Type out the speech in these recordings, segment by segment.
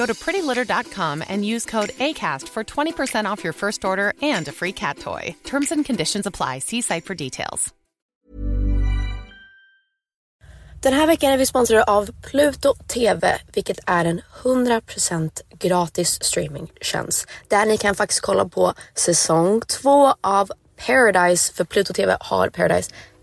Go to prettylitter.com and use code ACAST for 20% off your first order and a free cat toy. Terms and conditions apply. See site for details. Den här veckan är vi sponsrade av Pluto TV, vilket är en 100% gratis streamingtjänst. Där ni kan faktiskt kolla på säsong två av Paradise, för Pluto TV har Paradise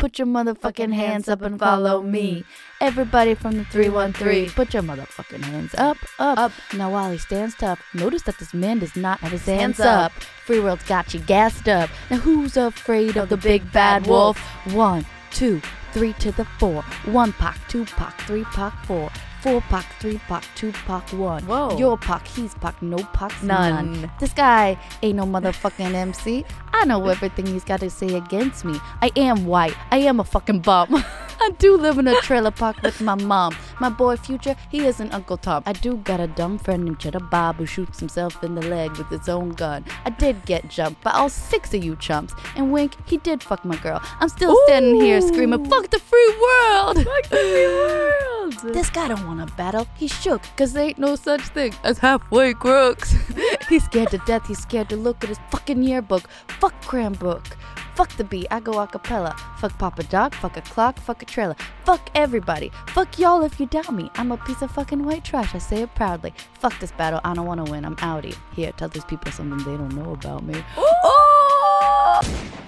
Put your motherfucking hands up and follow me. Everybody from the 313, put your motherfucking hands up, up, up. Now while he stands tough, notice that this man does not have his hands up. Free World's got you gassed up. Now who's afraid of the big bad wolf? One, two, three to the four. One pack, two pack, three pack, four. Four pack, three pack, two pack, one. Whoa. Your pack, he's pack, no packs, None. none. This guy ain't no motherfucking MC. I know everything he's got to say against me. I am white. I am a fucking bum. I do live in a trailer park with my mom. My boy Future, he isn't Uncle Tom. I do got a dumb friend named Cheddar Bob who shoots himself in the leg with his own gun. I did get jumped by all six of you chumps. And Wink, he did fuck my girl. I'm still standing here screaming, fuck the free world! Fuck the free world! This guy don't want to battle. He's shook, cause there ain't no such thing as halfway crooks. he's scared to death. He's scared to look at his fucking yearbook. Fuck Cranbrook. Fuck the beat, I go a cappella. Fuck Papa Doc, fuck a clock, fuck a trailer. Fuck everybody. Fuck y'all if you doubt me. I'm a piece of fucking white trash, I say it proudly. Fuck this battle, I don't wanna win, I'm outie. Here, tell these people something they don't know about me. Oh!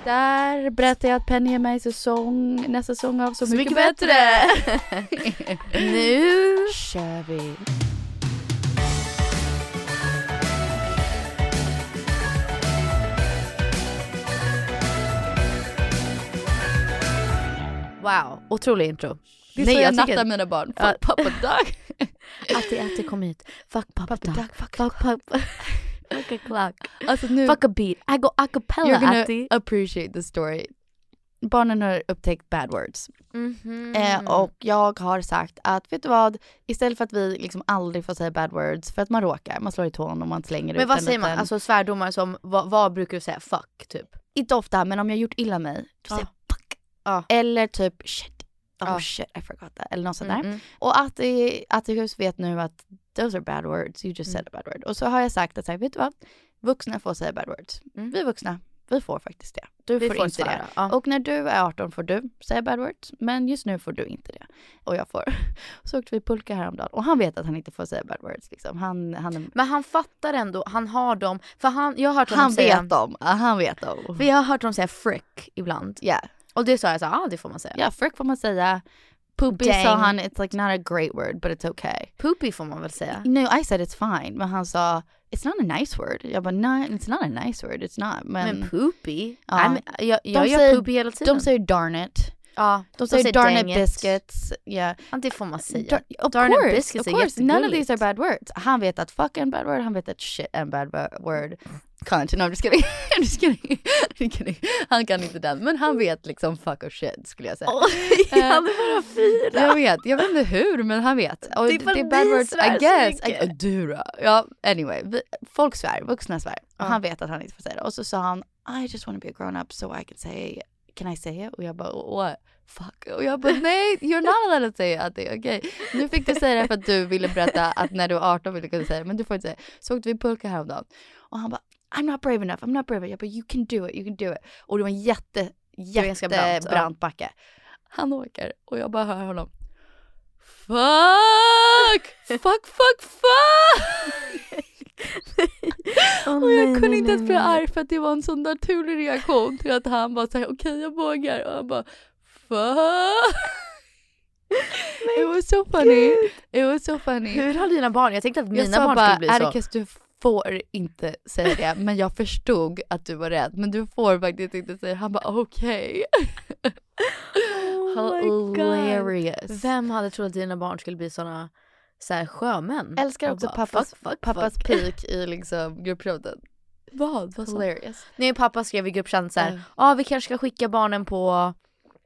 Där berättar jag att Penny är med i säsong, nästa säsong av Så, mycket, mycket bättre. Nu kör vi. Wow, otrolig intro. Det är Nej, så jag jag nattar mina barn. Ja. Fuck pappa Doug. Alltid, alltid kom hit. Fuck pappa Pappa. Doug, fuck Fuck pappa. Fuck a clock. Alltså nu, Fuck a beat. I go a cappella you're gonna Atti. appreciate the story. barnen har upptäckt bad words. Mhm. Eh, och jag har sagt att, vet du vad? Istället för att vi liksom aldrig får säga bad words för att man råkar, man slår i tån och man slänger ut Men vad säger man? Alltså svärdomar som, vad, vad brukar du säga? Fuck typ? Inte ofta, men om jag gjort illa mig, då säger jag. Ja. Eller typ shit. Oh Ja. shit, I forgot that. Eller något sånt där. Mm, mm. Och att i, att i hus vet nu att those are bad words, you just Mm. said a bad word. Och så har jag sagt att så här, vet du vad? Vuxna får säga bad words. Mm. Vi vuxna, vi får faktiskt det. Du får, får inte svära, det. ja. Och när du är 18 får du säga bad words. Men just nu får du inte det. Och jag får. Så åkte vi pulka häromdagen och han vet att han inte får säga bad words. Liksom. Han, han, är, Men han fattar ändå, han har dem, för han, jag har hört honom han säga, vet dem. Ja, han vet dem. för jag har hört honom säga frick ibland. Ja, Och det sa jag så ja ah, det får man säga. ja frick får man säga. Poopy Dang. sa han, it's like not a great word but it's okay. Poopy får man väl säga? No, I said it's fine. Men han sa, it's not a nice word. Jag bara, no, it's not a nice word, it's not. Men, Men poopy? Ja. Nej, men jag jag De gör säger- poopy hela tiden. de säger darn it. Ja, De säger darn it biscuits. Yeah. Ja, det får man säga. Dar- of Darn it course, biscuits of är course. None of these are bad words. Han vet att fuck är en bad word, han vet att shit är en bad wo- word. Cunt, no I'm just kidding. I'm just kidding. I'm kidding. Han kan inte den, men han vet liksom fuck och shit skulle jag säga. han är bara fyra. Jag vet, jag vet inte hur men han vet. Och Det är för att bad words I guess. I, du då? Ja, anyway. Folk svär, vuxna svär. Och han vet att han inte får säga det. Och så sa han I just want to be a grown up so I can say Can I say it? Och jag bara what? Fuck. Och jag bara nej, you're not allowed to say att det är okej. Nu fick du säga det för att du ville berätta att när du var 18 ville du kunna säga det, men du får inte säga det. Så åkte vi pulka häromdagen. Och han bara I'm not brave enough, I'm not brave enough. Jag bara you can do it, you can do it. Och det var en jätte, ganska jätte brant, ja. brant backe. Han åker och jag bara hör honom. Fuck! Fuck, fuck, fuck! och jag kunde inte ens bli arg för att det var en sån naturlig reaktion till att han bara säger okej jag vågar och han bara fuck. It was so funny. It was so funny. Hur har dina barn, jag tänkte att mina barn bara, skulle bli så. Atticus du får inte säga det men jag förstod att du var rädd men du får faktiskt inte säga det. Han bara okej. Oh my God. Hilarious. Vem hade trott att dina barn skulle bli såna så här sjömän? Älskar också bara, pappas, fuck, fuck, pappas fuck. peak i liksom gruppchatten. Vad? Vad Hilarious. Nej pappa skrev i gruppchatten såhär, Mm. ja vi kanske ska skicka barnen på,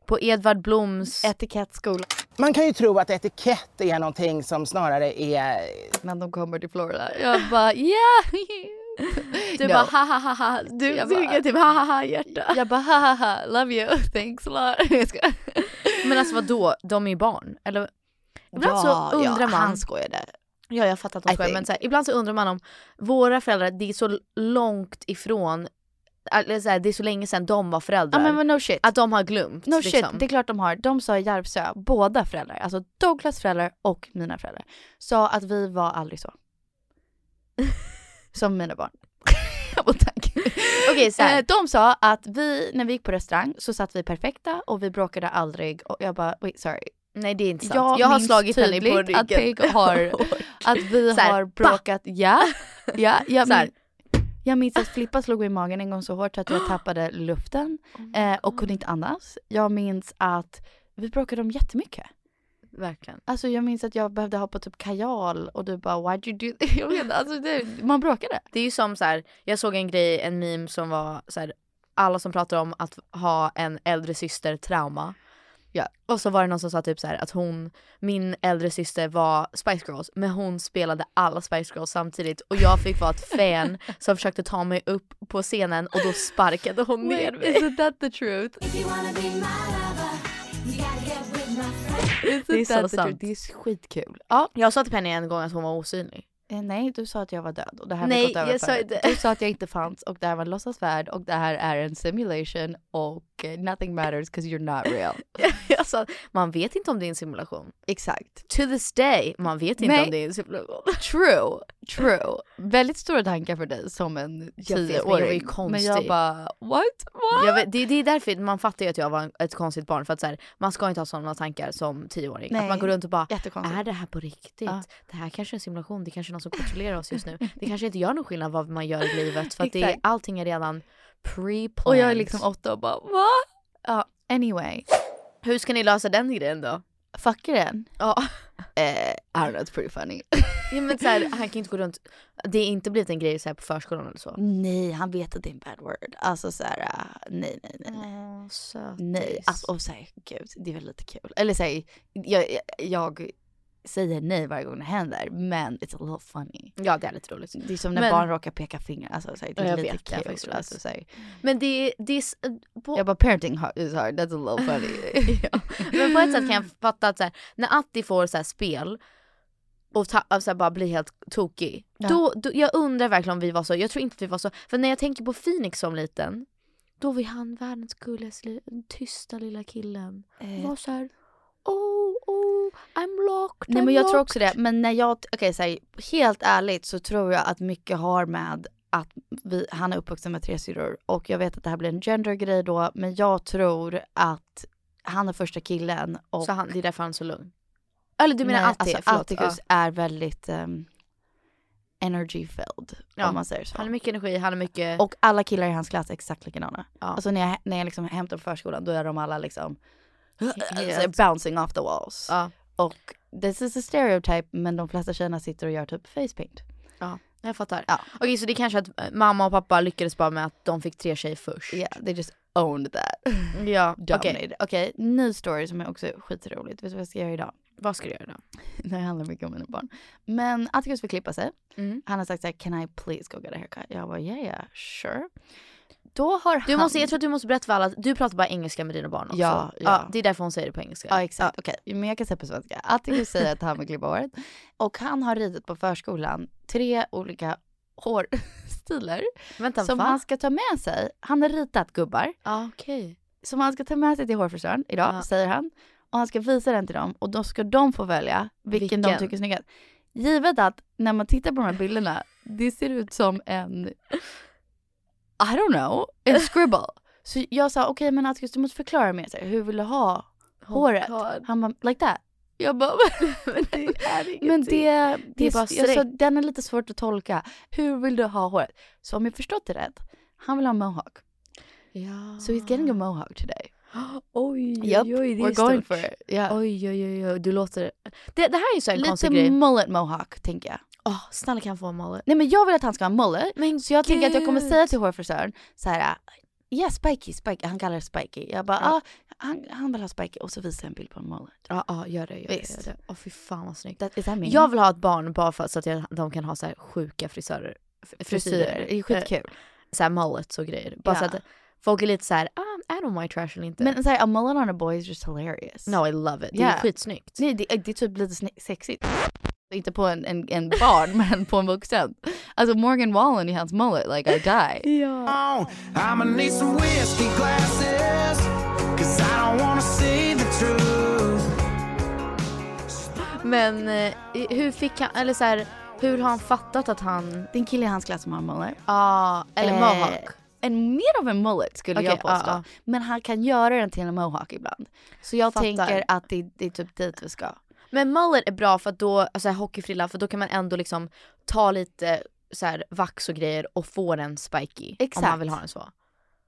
på Edvard Bloms Etikettskola. Man kan ju tro att etikett är någonting som snarare är... När de kommer till Florida. Jag bara yeah! Du No. bara ha ha ha ha, du Jag skriker bara- typ ha ha ha hjärta. Jag bara ha ha ha, love you, thanks a lot. Men alltså vadå, de är ju barn. Eller ibland Ja, så undrar ja, man. han skojade. Ja jag fattar att de skojar men så här, ibland så undrar man om våra föräldrar, det är så långt ifrån, så här, det är så länge sedan de var föräldrar. Ja men, men no shit. Att de har glömt. No liksom. shit, det är klart de har. De sa i Järvsö, båda föräldrar, alltså Douglas föräldrar och mina föräldrar, sa att vi var aldrig så. Som mina barn. Tack. Okej så här. Eh, De sa att vi, när vi gick på restaurang så satt vi perfekta och vi bråkade aldrig och jag bara wait sorry. Nej det är inte sant. Jag, Jag, har slagit henne på ryggen. att Peg har, att vi här, har bråkat, ja. ja jag, min, jag minns att Filippa slog mig i magen en gång så hårt att jag tappade luften eh, och kunde inte andas. Jag minns att vi bråkade om jättemycket. Verkligen. Alltså jag minns att jag behövde ha på typ kajal och du bara why'd you do that? Jag vet, alltså det, man bråkade. Det är ju som så här, jag såg en grej, en meme som var så här, alla som pratar om att ha en äldre syster trauma. Ja. Och så var det någon som sa typ så här att hon, min äldre syster var Spice Girls men hon spelade alla Spice Girls samtidigt och jag fick vara ett fan som försökte ta mig upp på scenen och då sparkade hon ner mig. Isn't that the truth? Det är så sant. truth? Det är skitkul. Ja, Jag sa till Penny en gång att hon var osynlig. eh, nej du sa att jag var död och det här Nej, gått över jag sa. Du sa att jag inte fanns och det här var en låtsasvärld och det här är en simulation och eh, nothing matters because you're not real. sa man vet inte om det är en simulation. Exakt. To this day, man vet inte Nej. om det är en simulation. True, true. Väldigt stora tankar för dig som en men tioåring. Men jag bara what? What? Jag vet, det, det är därför man fattar ju att jag var ett konstigt barn för att så här, man ska inte ha sådana tankar som tioåring. Nej. Att man går runt och bara är det här på riktigt? Ja. Det här kanske är en simulation, det kanske är någon som kontrollerar oss just nu. Det kanske inte gör någon skillnad vad man gör i livet för att det allting är redan pre-planned. Och jag är liksom åtta och bara va? Ja, anyway. Hur ska ni lösa den grejen då? Fuckar den? Ja. Eh, I don't know, it's pretty funny. Ja men så här, han kan inte gå runt, det är inte blivit en grej så här på förskolan eller så. nej, han vet att det är en bad word. Alltså såhär, uh, nej nej nej. nej. Åh, sötis. Nej, alltså och såhär, gud, det är väl lite kul. Eller såhär, jag, jag, jag säger nej varje gång det händer, men it's a little funny. Ja det är lite roligt. Det är som när Men- barn råkar peka finger, alltså såhär, det är jag lite vet, det kul. roligt. alltså, såhär. Men det, det är, s- på, Jag bara parenting is hard, that's a little funny. ja. Men på ett sätt kan jag fatta att så här, när Atti får så här spel och ta, alltså, så här, bara blir helt tokig. Ja. Då, då, jag undrar verkligen om vi var så, jag tror inte att vi var så, för när jag tänker på Phoenix som liten, då var han världens gulligaste, li- tysta lilla killen. Eh, Var så här, oh, oh, I'm locked, Nej I'm men jag tror locked." också det. Men när jag, okej okay, helt ärligt så tror jag att mycket har med att vi, han är uppvuxen med tre syrror och jag vet att det här blir en gendergrej då men jag tror att han är första killen och Så han, det är därför han är så lugn. Eller du menar Nej, Atti, alltså. Atticus Ja. är väldigt um, energy filled Ja, om man säger så. Han har mycket energi, han har mycket... Och alla killar i hans klass är exakt likadana. Ja. Alltså när jag, när jag liksom hämtar på förskolan då är de alla liksom Helt- bouncing off the walls. ja, Och this is a stereotype men de flesta tjejerna sitter och gör typ face paint. ja, jag fattar. Ja. Okej så det är kanske att eh, mamma och pappa lyckades bara med att de fick tre tjejer först. Yeah, they just owned that. Ja, okej. Okej, ny story som är också skitroligt. Vet du vad jag ska göra idag? Vad ska du göra då? Det handlar mycket om mina barn. Men Atticus vill klippa sig. Mm. Han har sagt såhär, can I please go get a haircut? Jag bara, yeah yeah, sure. Då har Du han... måste, jag tror att du måste berätta för alla att du pratar bara engelska med dina barn också. Ja, ja. det är därför hon säger det på engelska. Ja exakt, okej. Men jag kan säga på svenska. Atticus säger att han vill klippa håret. Och han har ridit på förskolan tre olika hårstilar. Vänta, som va? han ska ta med sig. Han har ritat gubbar. Ja, okej. Som han ska ta med sig till hårfrisören idag, Ja. säger han. Och han ska visa den till dem och då ska de få välja vilken, de Vilken? tycker är snyggast. Givet att när man tittar på de här bilderna, det ser ut som en, I don't know, en scribble. Så jag sa okej men Atticus du måste förklara mer, hur vill du ha håret? Oh. Han bara like that. Jag bara Men det är ingenting. men det, det, Det är bara alltså, streck. den är lite svårt att tolka. Hur vill du ha håret? Så om jag förstått det rätt, han vill ha mohawk. Ja. So he's getting a mohawk today. Oj, Yep, oj, oj, det we're going stort. for it. Yeah. Oj, oj, oj, oj, du låter... Det, det här är ju så en Lite konstig grej. mullet mohawk tänker jag. Åh, snälla kan jag få en mullet? Nej men jag vill att han ska ha en mullet. Men Så jag tänker att jag kommer gud. säga till hårfrisören så här. Ja, spiky, spiky. Han kallar det spiky. Jag bara, Ja. ah, han, han vill ha spiky. Och så visar jag en bild på en mullet. Ja, ja, gör det, gör det, Visst. gör det. Åh fy fan vad snyggt. That? Jag vill ha ett barn bara för så att jag, de kan ha så här sjuka frisörer. frisyrer. Det är skitkul. Så här mullets och grejer. Bara så Ja. att folk är lite så här, ah, är de white trash eller inte? Men så här, a mullet on a boy is just hilarious. no I love it, det är Yeah. skitsnyggt. Nej, det, det är typ lite sexigt. Inte på en, en, en barn, men på en vuxen. Alltså Morgan Wallen i hans mullet, like I die. Ja. I'ma need some whiskey glasses, cause I don't wanna see the truth. Men eh, hur fick han, eller så här, hur har han fattat att han, Det är en kille i hans klass som har mullet. ja, eller Eh, mohawk? En mer av en mullet skulle Okej, jag påstå. ja, ja. Men han kan göra den till en mohawk ibland. Så jag Fattar. tänker att det, det är typ dit vi ska. Men mullet är bra för att då, alltså hockeyfrilla, för då kan man ändå liksom ta lite så här vax och grejer och få den spiky. Om Exakt. man vill ha den så.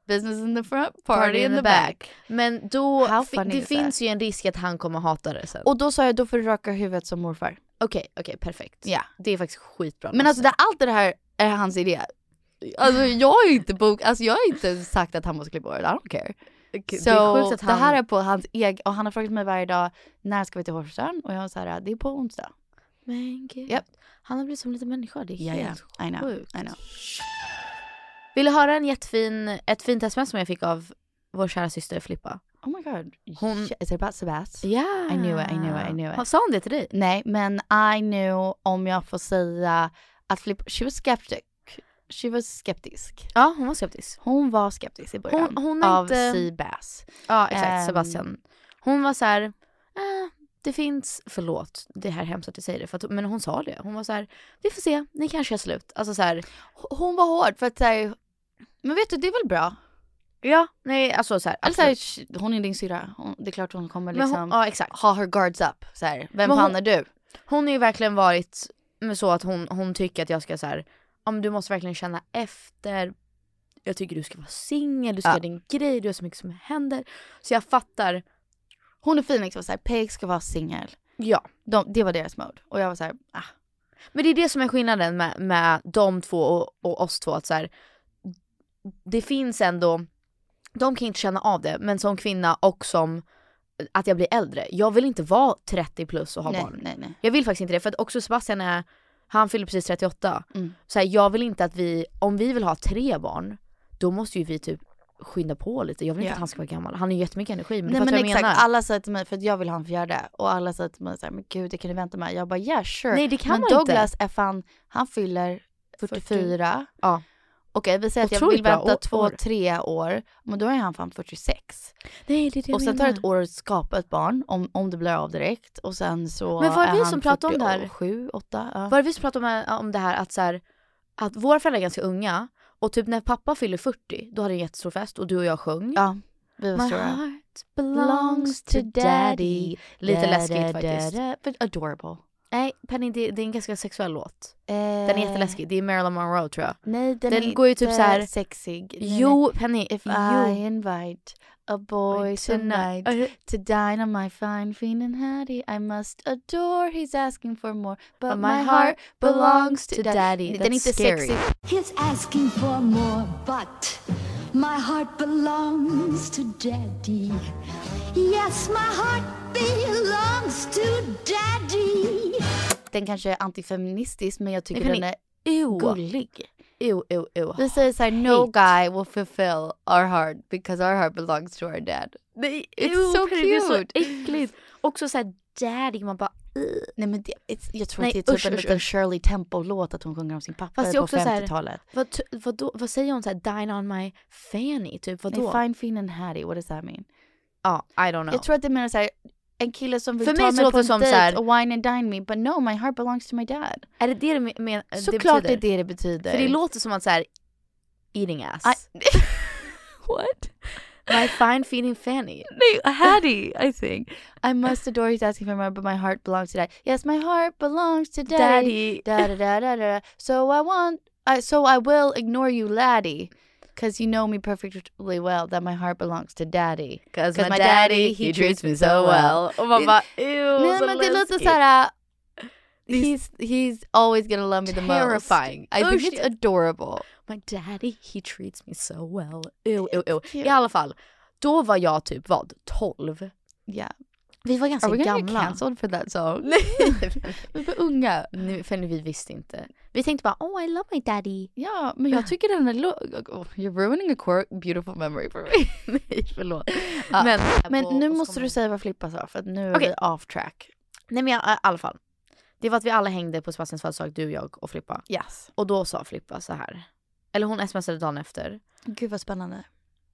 Business in the front, party, in the back. Men då, det finns ju en risk att han kommer hata det sen. Och då sa jag, då får du raka huvudet som morfar. Okej, okej perfekt. Ja. Det är faktiskt skitbra. Men alltså det, allt det här är hans idé. Alltså jag har ju inte bok, alltså jag har inte sagt att han måste klippa håret, I don't care. Det Så att han... det här är på hans egen, och han har frågat mig varje dag, när ska vi till hårfrisören? Och jag har såhär, det är på onsdag. Men gud. Japp. Han har blivit som en liten människa, det är ja. helt I know, sjukt. I know. Vill du höra en jättefin, ett fint sms som jag fick av vår kära syster Filippa? Oh my god. Hon- Is it about Sebastian? Ja! I knew it, I knew it, I knew it. Sa hon det till dig? Nej, men I knew om jag får säga att Filippa, she was skeptic. She was skeptisk. Ja, hon var skeptisk. Hon var skeptisk i början Hon- hon av inte- Seabass. Ja, exakt. Ehm. Sebastian. Hon var så här, eh, det finns, förlåt, det här är hemskt att jag säger det, för att, men hon sa det. Hon var så här, vi får se, ni kanske är slut. Alltså så här, Hon var hård för att säga, men vet du det är väl bra? ja, nej alltså så här, så sh- hon är din syrra, det är klart hon kommer Men liksom hon, ja exakt. ha her guards up. Så här, vem Men fan hon- är du? Hon har ju verkligen varit så att hon, hon tycker att jag ska så här, om du måste verkligen känna efter. Jag tycker du ska vara singel, du ska Ja. göra din grej, du har så mycket som händer. Så jag fattar. Hon är Phoenix var såhär, Peg ska vara singel. Ja. De, det var deras mode. Och jag var så här, ah. Men det är det som är skillnaden med, med de två och, och oss två. Att så här, det finns ändå, de kan inte känna av det, men som kvinna och som att jag blir äldre. Jag vill inte vara 30 plus och ha nej, barn. nej, nej. Jag vill faktiskt inte det för att också Sebastian är, han fyller precis 38. Mm. Så här, jag vill inte att vi, om vi vill ha tre barn, då måste ju vi typ skynda på lite. Jag vill inte Ja. att han ska vara gammal. Han har ju jättemycket energi men Nej men exakt, menar. alla sa till mig, för att jag vill ha en fjärde, och alla sa till mig såhär, men gud det kan du vänta med. Jag bara yeah sure. Nej det kan men man Douglas inte. är fan, han fyller 44. Ja. Okej vi säger att jag vill vänta två, tre år, men då är han fan 46. Nej det är det och jag sen tar det menar. ett år att skapa ett barn, om, om det blir av direkt. Och sen så Men var det är vi han som pratade om det här? 47, 8. Ja. Var det vi som pratade om, om det här att så här, att våra föräldrar är ganska unga och typ när pappa fyller 40 då hade det en jättestor fest och du och jag sjöng. Ja, vi var My stora. heart belongs to daddy. Lite läskigt faktiskt. But adorable. Nej Penny det, det är en ganska sexuell låt. Eh, Den är jätteläskig, det är Marilyn Monroe tror jag. Nej den, Den är går ju typ så här- sexig. Nej, Jo Penny, If jo. I invite a boy tonight to dine on my fine fiend Hattie, I must adore. He's asking for more, but my heart belongs to daddy. Den är inte scary. sexig. He's asking for more, but my heart belongs to Daddy. Yes, my heart belongs to Daddy. Den kanske är antifeministisk, men jag tycker Nej, den är ew. gullig. Ew, ew, ew. Vi säger såhär, no guy will fulfill our heart because our heart belongs to our dad. Nej, It's ew, so Penny, det är så cute. äckligt. Också såhär daddy, man bara. Nej men det, jag tror Nej, att det är typ usch, en liten. Shirley Temple-låt att hon sjunger om sin pappa Fast det är på också så här- 50-talet. Vad, vad, då, vad säger hon såhär dine on my fanny? Typ vadå? Nej, Fine Finn and Hattie, what does that mean? Ja, I don't know. Jag tror att det menar såhär, en kille som vill För ta mig så mig på en det som dejt så här- och wine and dine me, but no my heart belongs to my dad. Är det det du menar? Såklart det är det det betyder. För det låter som att såhär eating ass. I- What? My fine feeding fanny. Hattie I think. I must adore he's asking for more but my heart belongs to dad. Yes my heart belongs to daddy. Daddy. Da, da, da, da, da. So I want, I, so I will ignore you laddie. Cause you know me perfectly well that my heart belongs to daddy. Cause my daddy, he treats me so well. Och man bara ew, Nej så men det låter läskigt. såhär, uh, he's, he's always gonna love me the most. Terrifying. I think it's adorable. My daddy, he treats me so well. Ew, ew, ew. I alla fall, då var jag typ vad, 12? Yeah. Vi var ganska Are we gamla. cancelled for that song? Nej, Vi var unga. nu, för vi visste inte. Vi tänkte bara oh I love my daddy. Ja, men jag tycker den är oh, You're ruining a quirk, beautiful memory for me. Nej förlåt. Ja, Men, Men nu måste du säga vad Flippa sa för att nu är Okej. vi off track. Nej men i alla fall. Det var att vi alla hängde på Sebastians födelsedag, du, jag och Flippa. Yes. Och då sa Flippa så här. Eller hon smsade dagen efter. Gud vad spännande.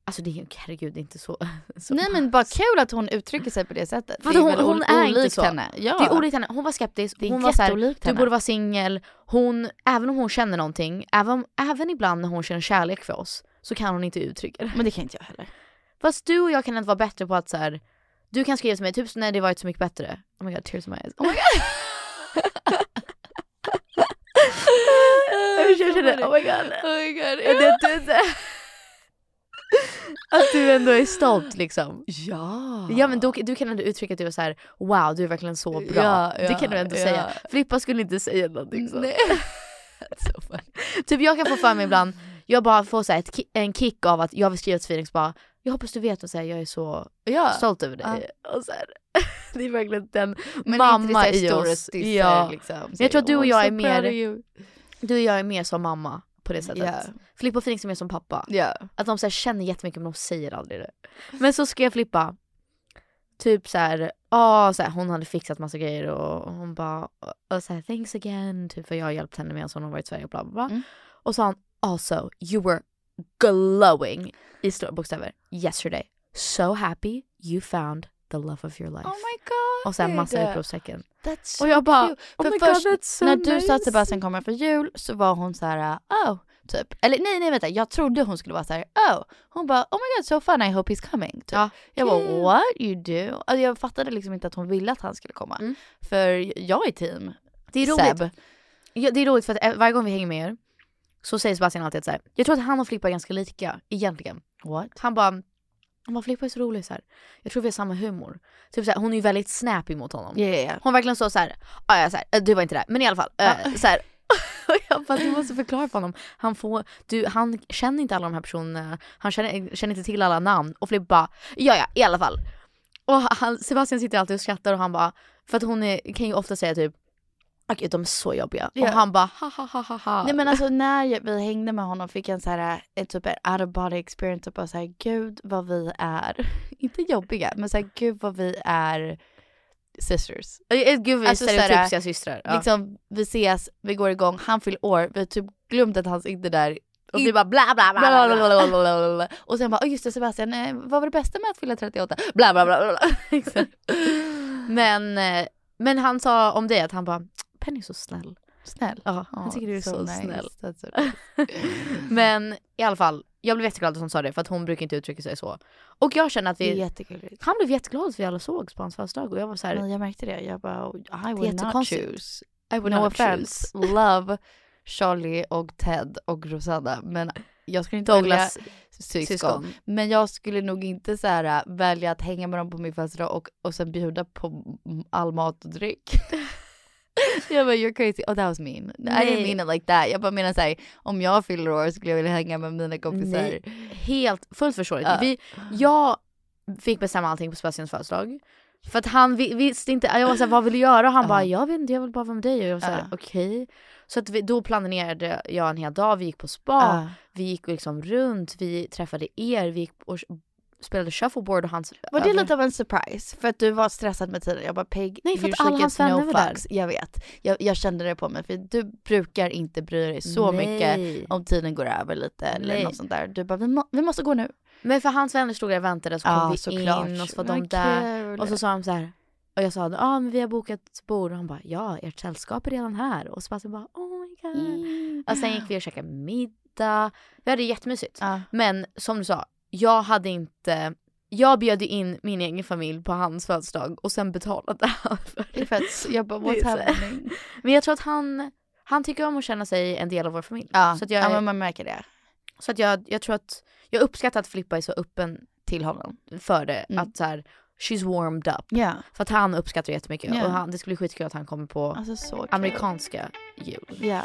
Alltså det är herregud det är inte så. så Nej men bara kul att hon uttrycker sig på det sättet. För det är hon, hon är inte så. henne. Ja. Det är olikt henne. Hon var skeptisk. Det är hon var så här, jätteolikt du borde vara singel. Hon, även om hon känner någonting, även, även ibland när hon känner kärlek för oss, så kan hon inte uttrycka det. Men det kan inte jag heller. Fast du och jag kan inte vara bättre på att så här, du kan skriva till mig, typ när det varit så mycket bättre. Oh my god, tears in my eyes. Oh my god. jag känner, oh my god. Oh my god. Är det att du inte... Att du ändå är stolt liksom. Ja. Ja men då, du kan ändå uttrycka att du är så här: wow du är verkligen så bra. Ja, det ja, kan du ändå ja. säga. Flippa skulle inte säga någonting så. Nej. funny. Typ jag kan få för mig ibland, jag bara får så här ett, en kick av att jag vill skriva ett feelings bara jag hoppas du vet att så här, jag är så Ja. stolt över dig. Och så här, det är verkligen den Men mamma inte i oss. Ja. Ja. Liksom. Men jag tror att du och Oh, jag är mer, du och jag är mer som mamma på det sättet. Ja. Flippa och Phoenix är mer som pappa. Ja. Att de så här, känner jättemycket men de säger aldrig det. Men så skrev Flippa, typ så här, ah, så här, hon hade fixat massa grejer och hon bara, och så här, thanks again, typ för jag har hjälpt henne med hon har varit i Sverige och bla bla bla. Mm. Och så han, also you were glowing i stora bokstäver yesterday. So happy you found the love of your life. Oh my god. och sen massa utropstecken. That's so Och jag bara, cute. oh För my först god that's so när du sa att. Sebastian kommer för jul så var hon så här, oh, typ. Eller nej, nej vänta, jag trodde hon skulle vara så här, oh. Hon bara, oh my god so fun, I hope he's coming. Typ. Ja. Jag bara, Kul. what you do? Alltså, jag fattade liksom inte att hon ville att han skulle komma. Mm. För jag är team Det är roligt. Seb. Ja, det är roligt för att eh, varje gång vi hänger med er så säger Sebastian alltid så här. jag tror att han och Filippa är ganska lika egentligen. What? Han bara, Han bara Filippa är så rolig så här. Jag tror vi har samma humor. Typ så här, hon är ju väldigt snappy mot honom. Ja, ja. Hon verkligen så såhär, ah, ja, så här, eh, du var inte där, men i alla fall. eh, så här. Jag bara, du måste förklara för honom. Han, får, du, han känner inte alla de här personerna, han känner, känner inte till alla namn. Och Filippa bara, ja ja i alla fall. Och han, Sebastian sitter alltid och skrattar och han bara, för att hon är, kan ju ofta säga typ Okej de är så jobbiga. Ja. Och han bara ha ha ha ha ha. Nej men alltså när jag- vi hängde med honom fick jag en så här, en typ out of body experience och bara såhär gud vad vi är, inte jobbiga men såhär gud vad vi är sisters. Eh, Gud vi Alltså, så här, stereotypiska systrar. Ja. Liksom vi ses, vi går igång, han fyller år, vi har typ glömt att han sitter där och vi bara bla bla bla bla, bla. bla, bla. Och sen bara, oh just det Sebastian, eh, vad var det bästa med att fylla 38? Bla bla bla bla. men, eh, men han sa om dig att han bara Penny är så snäll. Snäll. Ja, han Ja, tycker du är so så nice. snäll. Nice. Men i alla fall, jag blev jätteglad att hon sa det för att hon brukar inte uttrycka sig så. Och jag känner att vi, jättegulligt. han blev jätteglad att vi alla sågs på hans födelsedag och jag var så här, Men jag märkte det, jag bara, I det är would not choose. I would no not offense, choose. love Charlie och Ted och Rosanna men jag skulle inte Douglas välja syskon. syskon. Men jag skulle nog inte så här, äh, välja att hänga med dem på min födelsedag och, och sen bjuda på all mat och dryck. jag bara you're crazy, oh that was mean. I Nej. didn't mean it like that. Jag bara menar såhär, om jag fyller år skulle jag vilja hänga med mina kompisar. Nej, helt fullt förståeligt. Ja. Vi, jag fick bestämma allting på Sebastians födelsedag. För att han vi, visste inte, jag var såhär vad vill du göra? Och han Ja. bara jag vet inte jag vill bara vara med dig och jag var såhär Ja. okej. Så att vi, då planerade jag en hel dag, vi gick på spa, Ja. vi gick liksom runt, vi träffade er, vi gick och spelade shuffleboard och hans Var det lite av en surprise? För att du var stressad med tiden. Jag bara Peg, Nej, för att alla hans gets no vänner var där. Jag vet. Jag, jag kände det på mig för du brukar inte bry dig så Nej. mycket om tiden går över lite eller Nej. något sånt där. Du bara vi, må, vi måste gå nu. Men för hans vänner stod där och väntade så kom Ja, vi såklart. in och så var de där. Och så sa de så här. Och jag sa ja ah, men vi har bokat bord och han bara ja ert sällskap är redan här. Och Sebastian bara oh my god. Mm. Och sen gick vi och käkade middag. Vi hade det jättemysigt. Ja. Men som du sa, jag hade inte jag bjöd in min egen familj på hans födelsedag och sen betalade han för Det är för att jag bara what's happening? Men jag tror att han, han tycker om att känna sig en del av vår familj. Ja, Så att jag, ja men man märker det. så att jag, jag tror att, jag uppskattar att Filippa är så öppen Till honom. för det. Mm. Att så här, she's warmed up. Ja. För att han uppskattar det jättemycket. Ja. Och han, det skulle bli skitkul att han kommer på Alltså amerikanska jul. Ja.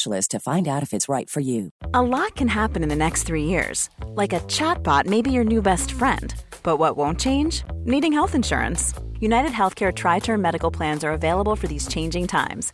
to find out if it's right for you. A lot can happen in the next three years. Like a chatbot may be your new best friend. But what won't change? Needing health insurance. United Healthcare Tri Term Medical Plans are available for these changing times.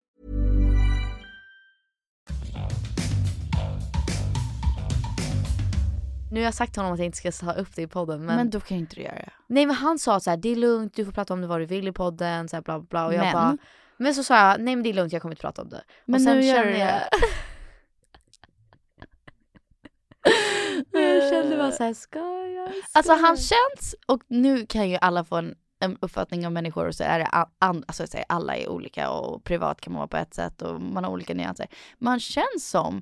Nu har jag sagt till honom att jag inte ska ta upp det i podden men... Men då kan ju inte du göra det. Nej men han sa så här: det är lugnt, du får prata om det vad du vill i podden, så här bla bla bla. Och jag Men? bara, men så sa jag, nej men det är lugnt jag kommer inte prata om det. Men och sen nu gör känner du jag... det. jag kände bara såhär, ska jag? Ska Alltså han känns, och nu kan ju alla få en, en uppfattning om människor och så är det an, alltså jag säger, alla är olika och privat kan man vara på ett sätt och man har olika nyanser. Man känns som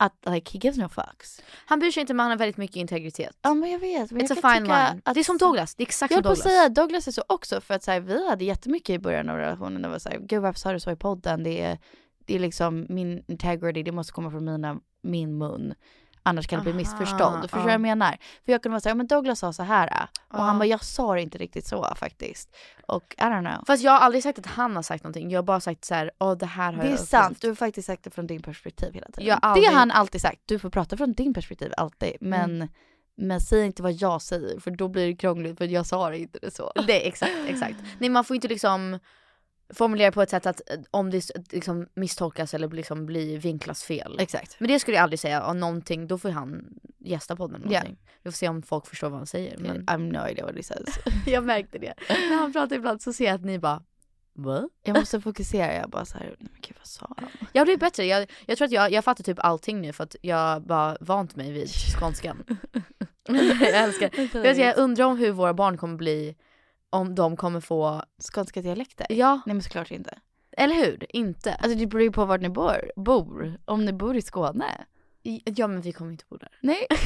att like he gives no fucks. Han bryr sig inte men han har väldigt mycket integritet. Ja men jag vet. Men It's jag a fine line. Det är som Douglas, det är exakt jag som höll på att Douglas. säga Douglas är så också för att så här, vi hade jättemycket i början av relationen. Det var såhär, gud varför sa du så i podden? Det är, det är liksom min integrity, det måste komma från mina, min mun. Annars kan det bli Aha, missförstådd. Förstår du vad ja. jag menar? För jag kunde vara såhär, men Douglas sa så här och Ja. han bara, jag sa det inte riktigt så faktiskt. Och I don't know. Fast jag har aldrig sagt att han har sagt någonting, jag har bara sagt så här, åh det här har Det är jag sant, upplevt." du har faktiskt sagt det från din perspektiv hela tiden. Aldrig- Det har han alltid sagt, du får prata från din perspektiv alltid. Men, men säg inte vad jag säger för då blir det krångligt för jag sa det inte det så. Det, exakt, exakt. Nej man får inte liksom formulera på ett sätt att eh, om det s- liksom misstolkas eller liksom blir vinklas fel. Exakt. Men det skulle jag aldrig säga om någonting, då får han gästa podden eller någonting. Vi får se om folk förstår vad han säger. Men I have no idea what he says. jag märkte det. När han pratar ibland så ser jag att ni bara Va? Jag måste fokusera, jag bara såhär, nej men gud vad sa han? Jag blir bättre, jag, jag tror att jag, jag fattar typ allting nu för att jag bara vant mig vid skånskan. jag älskar jag, jag undrar om hur våra barn kommer bli om de kommer få Skånska dialekter? Ja. Nej men såklart inte. Eller hur? Inte. Alltså det beror ju på vart ni bor. bor. Om ni bor i Skåne. I- Ja men vi kommer inte bo där. Nej.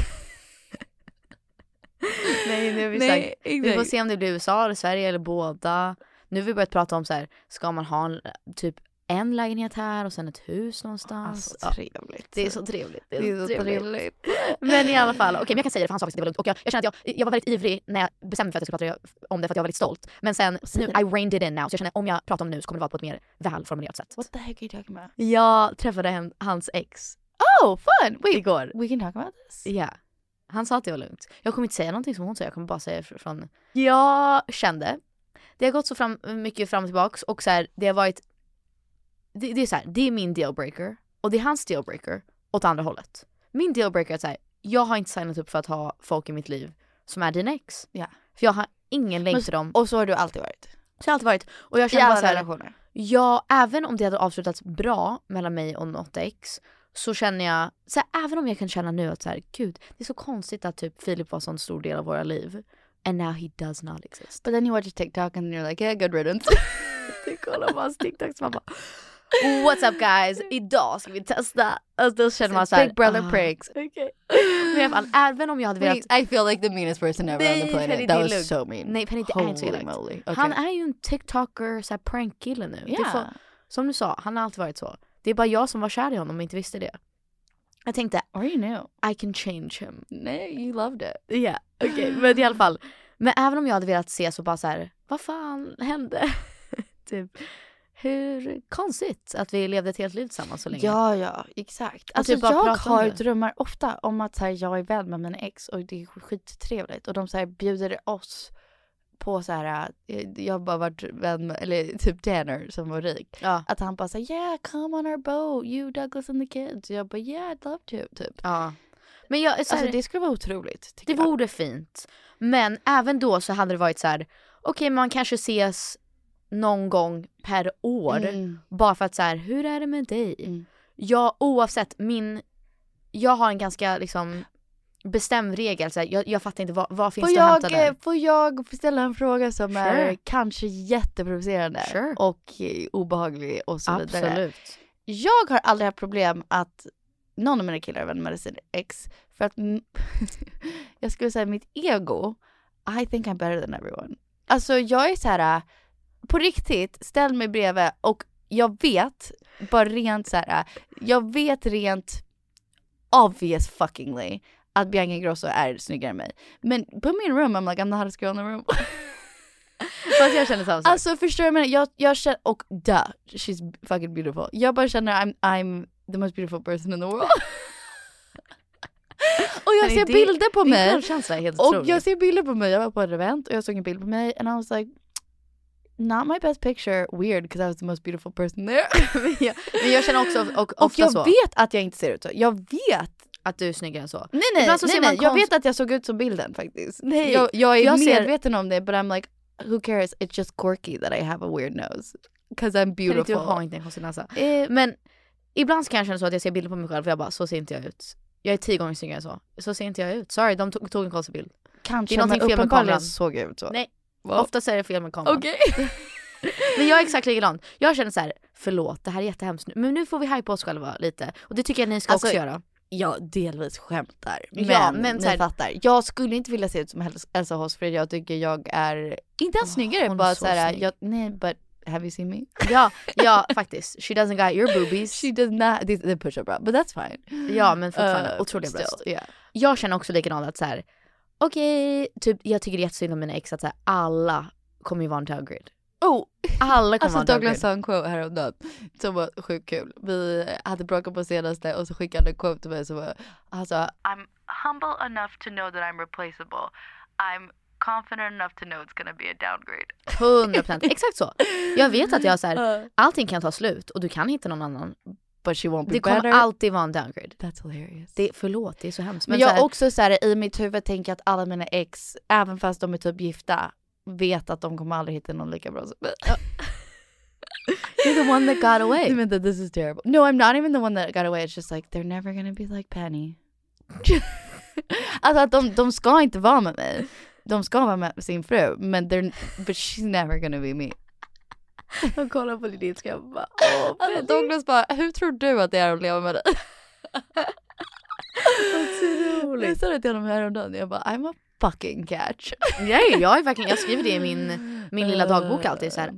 Nej nu har vi Nej, sagt, vi exakt. får se om det blir USA eller Sverige eller båda. Nu har vi börjat prata om så här, ska man ha en, typ en lägenhet här och sen ett hus någonstans. Alltså Ja. trevligt. Det är så trevligt. Det är, Det är så trevligt. trevligt. Men i alla fall, okej men jag kan säga det för han sa faktiskt att det var lugnt. Och jag, jag känner att jag, jag var väldigt ivrig när jag bestämde mig för att jag skulle prata om det för att jag var väldigt stolt. Men sen, nu, I reined it in now. Så jag känner om jag pratar om det nu så kommer det vara på ett mer välformulerat sätt. What the heck are you talking about? Jag träffade en, hans ex Oh fun! Wait, igår. we can talk about this? Ja. Han sa att det var lugnt. Jag kommer inte säga någonting som hon säger, jag kommer bara säga fr- från... Jag kände, det har gått så fram, mycket fram och tillbaks och så här, det har varit... Det, det är så här, det är min dealbreaker och det är hans dealbreaker åt andra hållet. Min dealbreaker är att jag har inte signat upp för att ha folk i mitt liv som är dina ex. Ja. För jag har ingen länk till dem. Och så har du alltid varit. Så har jag alltid varit. Och jag I känner bara alla relationer. Ja, även om det hade avslutats bra mellan mig och något ex så känner jag, så här, även om jag kan känna nu att så här, gud det är så konstigt att typ Filip var en sån stor del av våra liv. And now he does not exist. But then you watch TikTok and you're like, yeah good riddance. Du kollar på hans TikToks man bara What's up guys? Idag ska vi testa. Och då känner man såhär Big brother ah, pranks. okej. Men i alla fall, även om jag hade velat I feel like the meanest person ever on the planet. Penny, That was lugnt. so mean. Nej Penny det är inte så elakt. Okay. Han är ju en TikToker, såhär prankkille nu. Ja. får, som du sa, han har alltid varit så. Det är bara jag som var kär i honom och inte visste det. Jag tänkte, Or you knew. I can change him. Nej, you loved it. Ja, okej. Men i alla fall. Men även om jag hade velat se så bara så här, vad fan hände? typ, hur konstigt att vi levde ett helt liv tillsammans så länge. Ja, ja, exakt. Alltså typ jag har drömmar ofta om att så här, jag är vän med mina ex och det är skittrevligt och de så här, bjuder oss på så här, eh, jag har bara varit vän med, eller typ Danner som var rik. Ja. Att han bara säger yeah come on our boat, you Douglas and the kids. Jag bara yeah I'd love to typ. Ja. Men jag, Alltså det skulle vara otroligt. det vore fint. Men även då så hade det varit så här: okej man kanske ses någon gång per år. Mm. Bara för att så här, hur är det med dig? Jag oavsett, min, jag har en ganska liksom bestämd regel, så här, jag, jag fattar inte vad, vad finns Får det att jag, hämta där? får jag ställa en fråga som är Sure. kanske jätteprovocerande Sure. och eh, obehaglig och så vidare. Absolut. Jag har aldrig haft problem att någon av mina killar är vänner med sin ex för att jag skulle säga mitt ego, I think I'm better than everyone. Alltså jag är så här på riktigt, ställ mig bredvid och jag vet, bara rent så här, jag vet rent obvious fuckingly att Bianca Ingrosso är snyggare än mig. Men på min room I'm like I'm the hottest girl in the room. Fast jag känner samma sak. Alltså förstår du vad jag menar? Jag, jag känner, och duh, she's fucking beautiful. Jag bara känner I'm, I'm the most beautiful person in the world. och jag ser det- bilder på mig. helt och otrolig. jag ser bilder på mig, jag var på ett event och jag såg en bild på mig and I was like Not my best picture, weird because I was the most beautiful person there. men, jag, men jag känner också och, och ofta jag så. vet att jag inte ser ut så. Jag vet att du är snyggare än så. Nej nej, nej, nej. jag vet att jag såg ut som bilden faktiskt. Nej, jag, jag är jag ser- medveten om det but I'm like who cares, it's just quirky that I have a weird nose. Cause I'm Kan inte beautiful. du ha inte en konstig näsa? Eh, Men ibland kan jag känna så att jag ser bilder på mig själv och jag bara så ser inte jag ut. Jag är tio gånger snyggare än så. Så ser inte jag ut. Sorry, de tog, tog en konstig bild. Kanske, det är men uppenbarligen så såg jag ut så. Nej, Wow. oftast är det fel med kameran. Okej. Men jag är exakt likadan. Jag känner så här: förlåt det här är jättehemskt nu, men nu får vi hypa oss själva lite. Och det tycker jag ni ska Alltså, också göra. Jag delvis skämtar. Men, Ja, men ni så här- fattar. Jag skulle inte vilja se ut som Elsa Hoss för jag tycker jag är inte ens snyggare, hon är bara så såhär, snygg. jag, nej but have you seen me? Ja, ja faktiskt. She doesn't got your boobies. She does not, det det är push-up bra, but that's fine. Ja men fortfarande Uh, otroliga bröst. yeah. Jag känner också likadant att så här. Okej, typ jag tycker det är jättesynd om mina ex att så här, alla kommer ju vara en downgrade. Oh, Alla kommer alltså vara en Douglas downgrade. sa en quote häromdagen som var sjukt kul. Vi hade bråkat på senaste och så skickade han en quote till mig som var alltså I'm humble enough to know that I'm replaceable. I'm confident enough to know it's gonna be a downgrade. 100% exakt så. Jag vet att jag så här, allting kan ta slut och du kan hitta någon annan. But she won't be Det kommer better. alltid vara en downgrade. That's hilarious. Det, förlåt, det är så hemskt. Men så jag här- också så här, i mitt huvud tänker att alla mina ex, även fast de är typ gifta, vet att de kommer aldrig hitta någon lika bra som mig. You're the one that got away. I mean this is terrible. No, I'm not even the one that got away. It's just like they're never gonna be like Penny. alltså att de, de ska inte vara med mig. De ska vara med sin fru, men they're, but she's never gonna be me. De kollar på din ilska och bara Alltså Douglas bara, hur tror du att det är att leva med dig? Jag sa det till honom häromdagen, jag bara I'm a fucking catch. Nej, jag är verkligen, jag skriver det i min, min lilla dagbok alltid så här.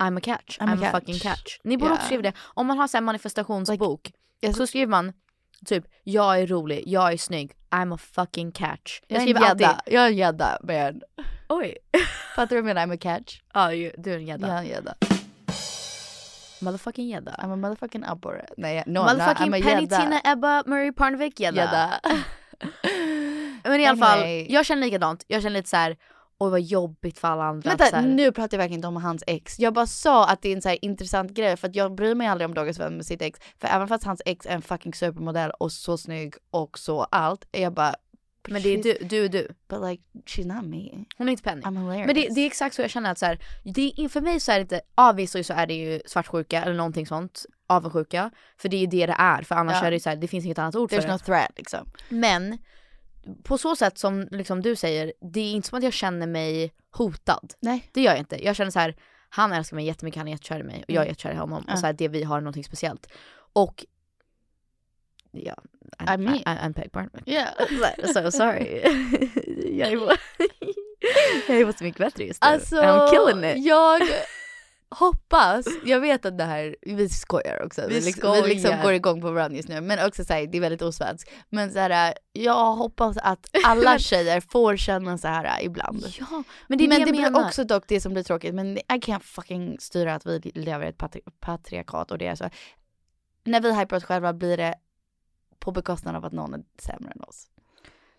I'm a catch, I'm I'm, a, catch. fucking catch. Ni borde Yeah. också skriva det. Om man har så manifestationsbok så skriver man typ jag är rolig, jag är snygg, I'm a fucking catch. Jag en skriver alltid, gädda, jag är en gädda man. oj. Fattar du vad jag menar? I'm a catch. Ja, ju- du är en gädda. Jag är en gädda. Motherfucking gädda. I'm a motherfucking abborre. Nej, no, I'm. Motherfucking I'm a Penny. Tina Ebba Marie Parnevik gädda. Men i alla fall, Anyway. jag känner likadant. Jag känner lite så här. oj vad jobbigt för alla andra. Vänta, nu pratar jag verkligen inte om hans ex. Jag bara sa att det är en så här intressant grej för att jag bryr mig aldrig om Douglas vän med sitt ex. För även fast hans ex är en fucking supermodell och så snygg och så allt, jag bara Men det är du, du är du. But like she's not me. Hon är inte Penny. I'm hilarious. Men det, det är exakt så jag känner att så här, det är, för mig så är det inte, avvisar så är det ju svartsjuka eller någonting sånt, avundsjuka. För det är ju det det är, för annars Ja. är det så här, det finns inget annat ord There's för det. no threat liksom. Men på så sätt som liksom du säger, det är inte som att jag känner mig hotad. Nej. Det gör jag inte. Jag känner så här, han älskar mig jättemycket, han är jättekär i mig och jag är Mm. jättekär i honom. Ja. Och så här, det vi har är någonting speciellt. Och ja, I mean- I, I'm Peg Barnett. Yeah. So sorry. jag är jag är på så mycket bättre just nu. Alltså, I'm killing it. jag hoppas, jag vet att det här, vi skojar också. Vi Vi, liksom, vi liksom går igång på varandra just nu. Men också såhär, det är väldigt osvenskt. Men såhär, jag hoppas att alla tjejer får känna så här ibland. Ja, men det är men det det blir menar. också dock det som blir tråkigt. Men I can't fucking styra att vi lever i ett patri- patriarkat och det är så. När vi hypar oss själva blir det på bekostnad av att någon är sämre än oss.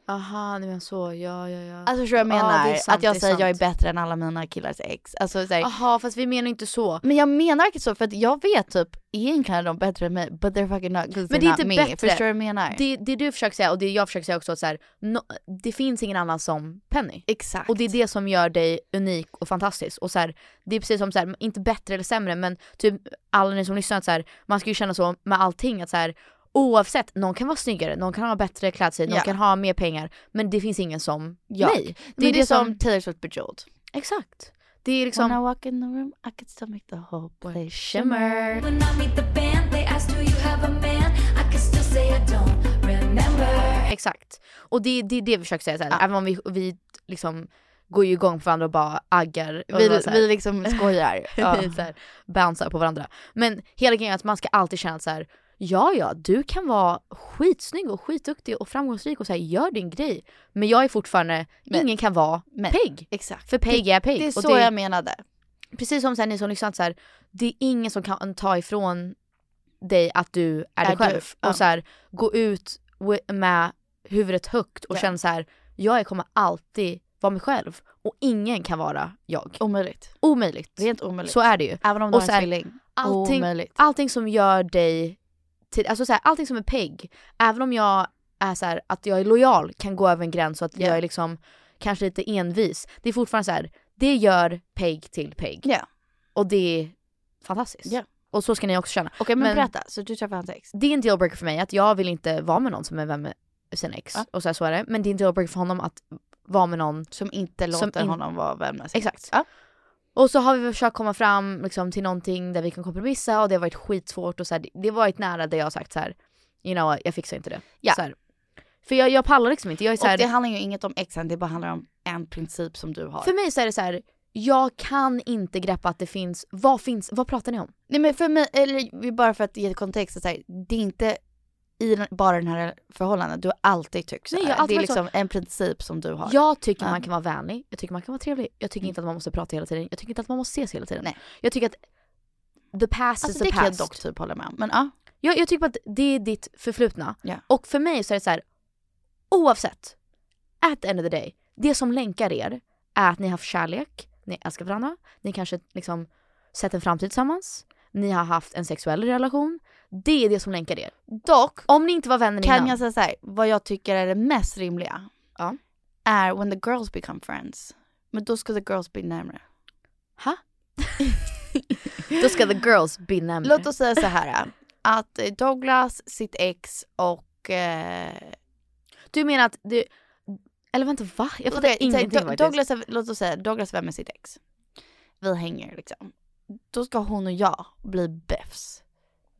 Aha, ni menar så, ja ja ja. Alltså förstår jag Ja, menar? är sant, att jag säger jag är bättre än alla mina killars ex. Alltså så här, Jaha fast vi menar inte så. Men jag menar inte så för att jag vet typ egentligen är de bättre än mig but they're fucking not Men det är inte me. bättre. Förstår du vad jag menar? Det, det du försöker säga och det jag försöker säga också att så här, no, det finns ingen annan som Penny. Exakt. Och det är det som gör dig unik och fantastisk. Och så här, det är precis som så här, inte bättre eller sämre men typ alla ni som lyssnar att så här, man ska ju känna så med allting att så här, oavsett, någon kan vara snyggare, någon kan ha bättre klädstil, någon Ja. kan ha mer pengar men det finns ingen som Ja. mig. Det är det som Taylor Swift Bejeweled. Exakt. Det är liksom... When I walk in the room I can still make the whole place shimmer. When I meet the band, they ask do you have a man? I can still say I don't remember. Exakt. Och det, det är det vi försöker säga så här, även om vi, vi liksom går ju igång på varandra och bara aggar. Och Vi- bara vi liksom skojar. Ja. vi så här, bouncear på varandra. Men hela grejen är att man ska alltid känna så här. Ja, ja, du kan vara skitsnygg och skitduktig och framgångsrik och så här, gör din grej. Men jag är fortfarande, Men- ingen kan vara men- pigg. Exakt. För pigg är pigg. Det är så jag menade. Precis som här, ni som lyssnat så här, det är ingen som kan ta ifrån dig att du är, Är dig du, själv. ja. Och så här, gå ut med huvudet högt och Ja. känna så här, jag kommer alltid vara mig själv och ingen kan vara jag. Omöjligt. Omöjligt. Rent omöjligt. Så är det ju. Även om du Och har en tvilling. Allting, Omöjligt. allting som gör dig till, alltså så här, allting som är pegg, även om jag är så här, att jag är lojal kan gå över en gräns och att Ja. jag är liksom kanske lite envis. Det är fortfarande så här, det gör pegg till pegg. Ja. Och det är fantastiskt. Ja. Och så ska ni också känna. Okej men, berätta, så du träffade hans ex? Det är en dealbreaker för mig att jag vill inte vara med någon som är vän med sin ex. Ja. Och så, här, så är det. Men det är en dealbreaker för honom att vara med någon Som inte Som låter in- honom vara vän med sin Exakt. ex. Ja. Och så har vi försökt komma fram liksom, till någonting där vi kan kompromissa och det har varit skitsvårt och så här, det- har varit nära där jag har sagt så här, you know jag fixar inte det. Ja. Så här. För jag, jag pallar liksom inte. Jag är så här, Och det handlar ju inget om exen, det bara handlar om en princip som du har. för mig så är det så här, jag kan inte greppa att det finns, vad finns, vad pratar ni om? Nej men för mig, eller bara för att ge kontext, så här, det är inte i den, bara den här förhållandet, du har alltid tyckt så Nej, jag alltid Det är varit så. liksom en princip som du har. Jag tycker Ja. man kan vara vänlig, jag tycker man kan vara trevlig, jag tycker inte att man måste prata hela tiden, jag tycker inte att man måste ses hela tiden. Nej. Jag tycker att the past Alltså is det the kan jag past. dock typ hålla med om. Men ja. Jag, jag tycker att det är ditt förflutna. Ja. Och för mig så är det så här, oavsett, at the end of the day, det som länkar er är att ni har haft kärlek, ni älskar varandra, ni kanske liksom sett en framtid tillsammans, ni har haft en sexuell relation. Det är det som länkar er. Dock Om ni inte var vänner kan innan. jag säga så här, vad jag tycker är det mest rimliga Ja. är when the girls become friends. Men då ska the girls bli närmare. Ha? Då ska the girls be närmare. Låt oss säga så här att eh, Douglas, sitt ex och... Eh, Du menar att du... Eller vänta va? Jag fattar ingenting Do- faktiskt. Douglas, låt oss säga Douglas är vän med sitt ex. Vi hänger liksom. Då ska hon och jag bli bäfs.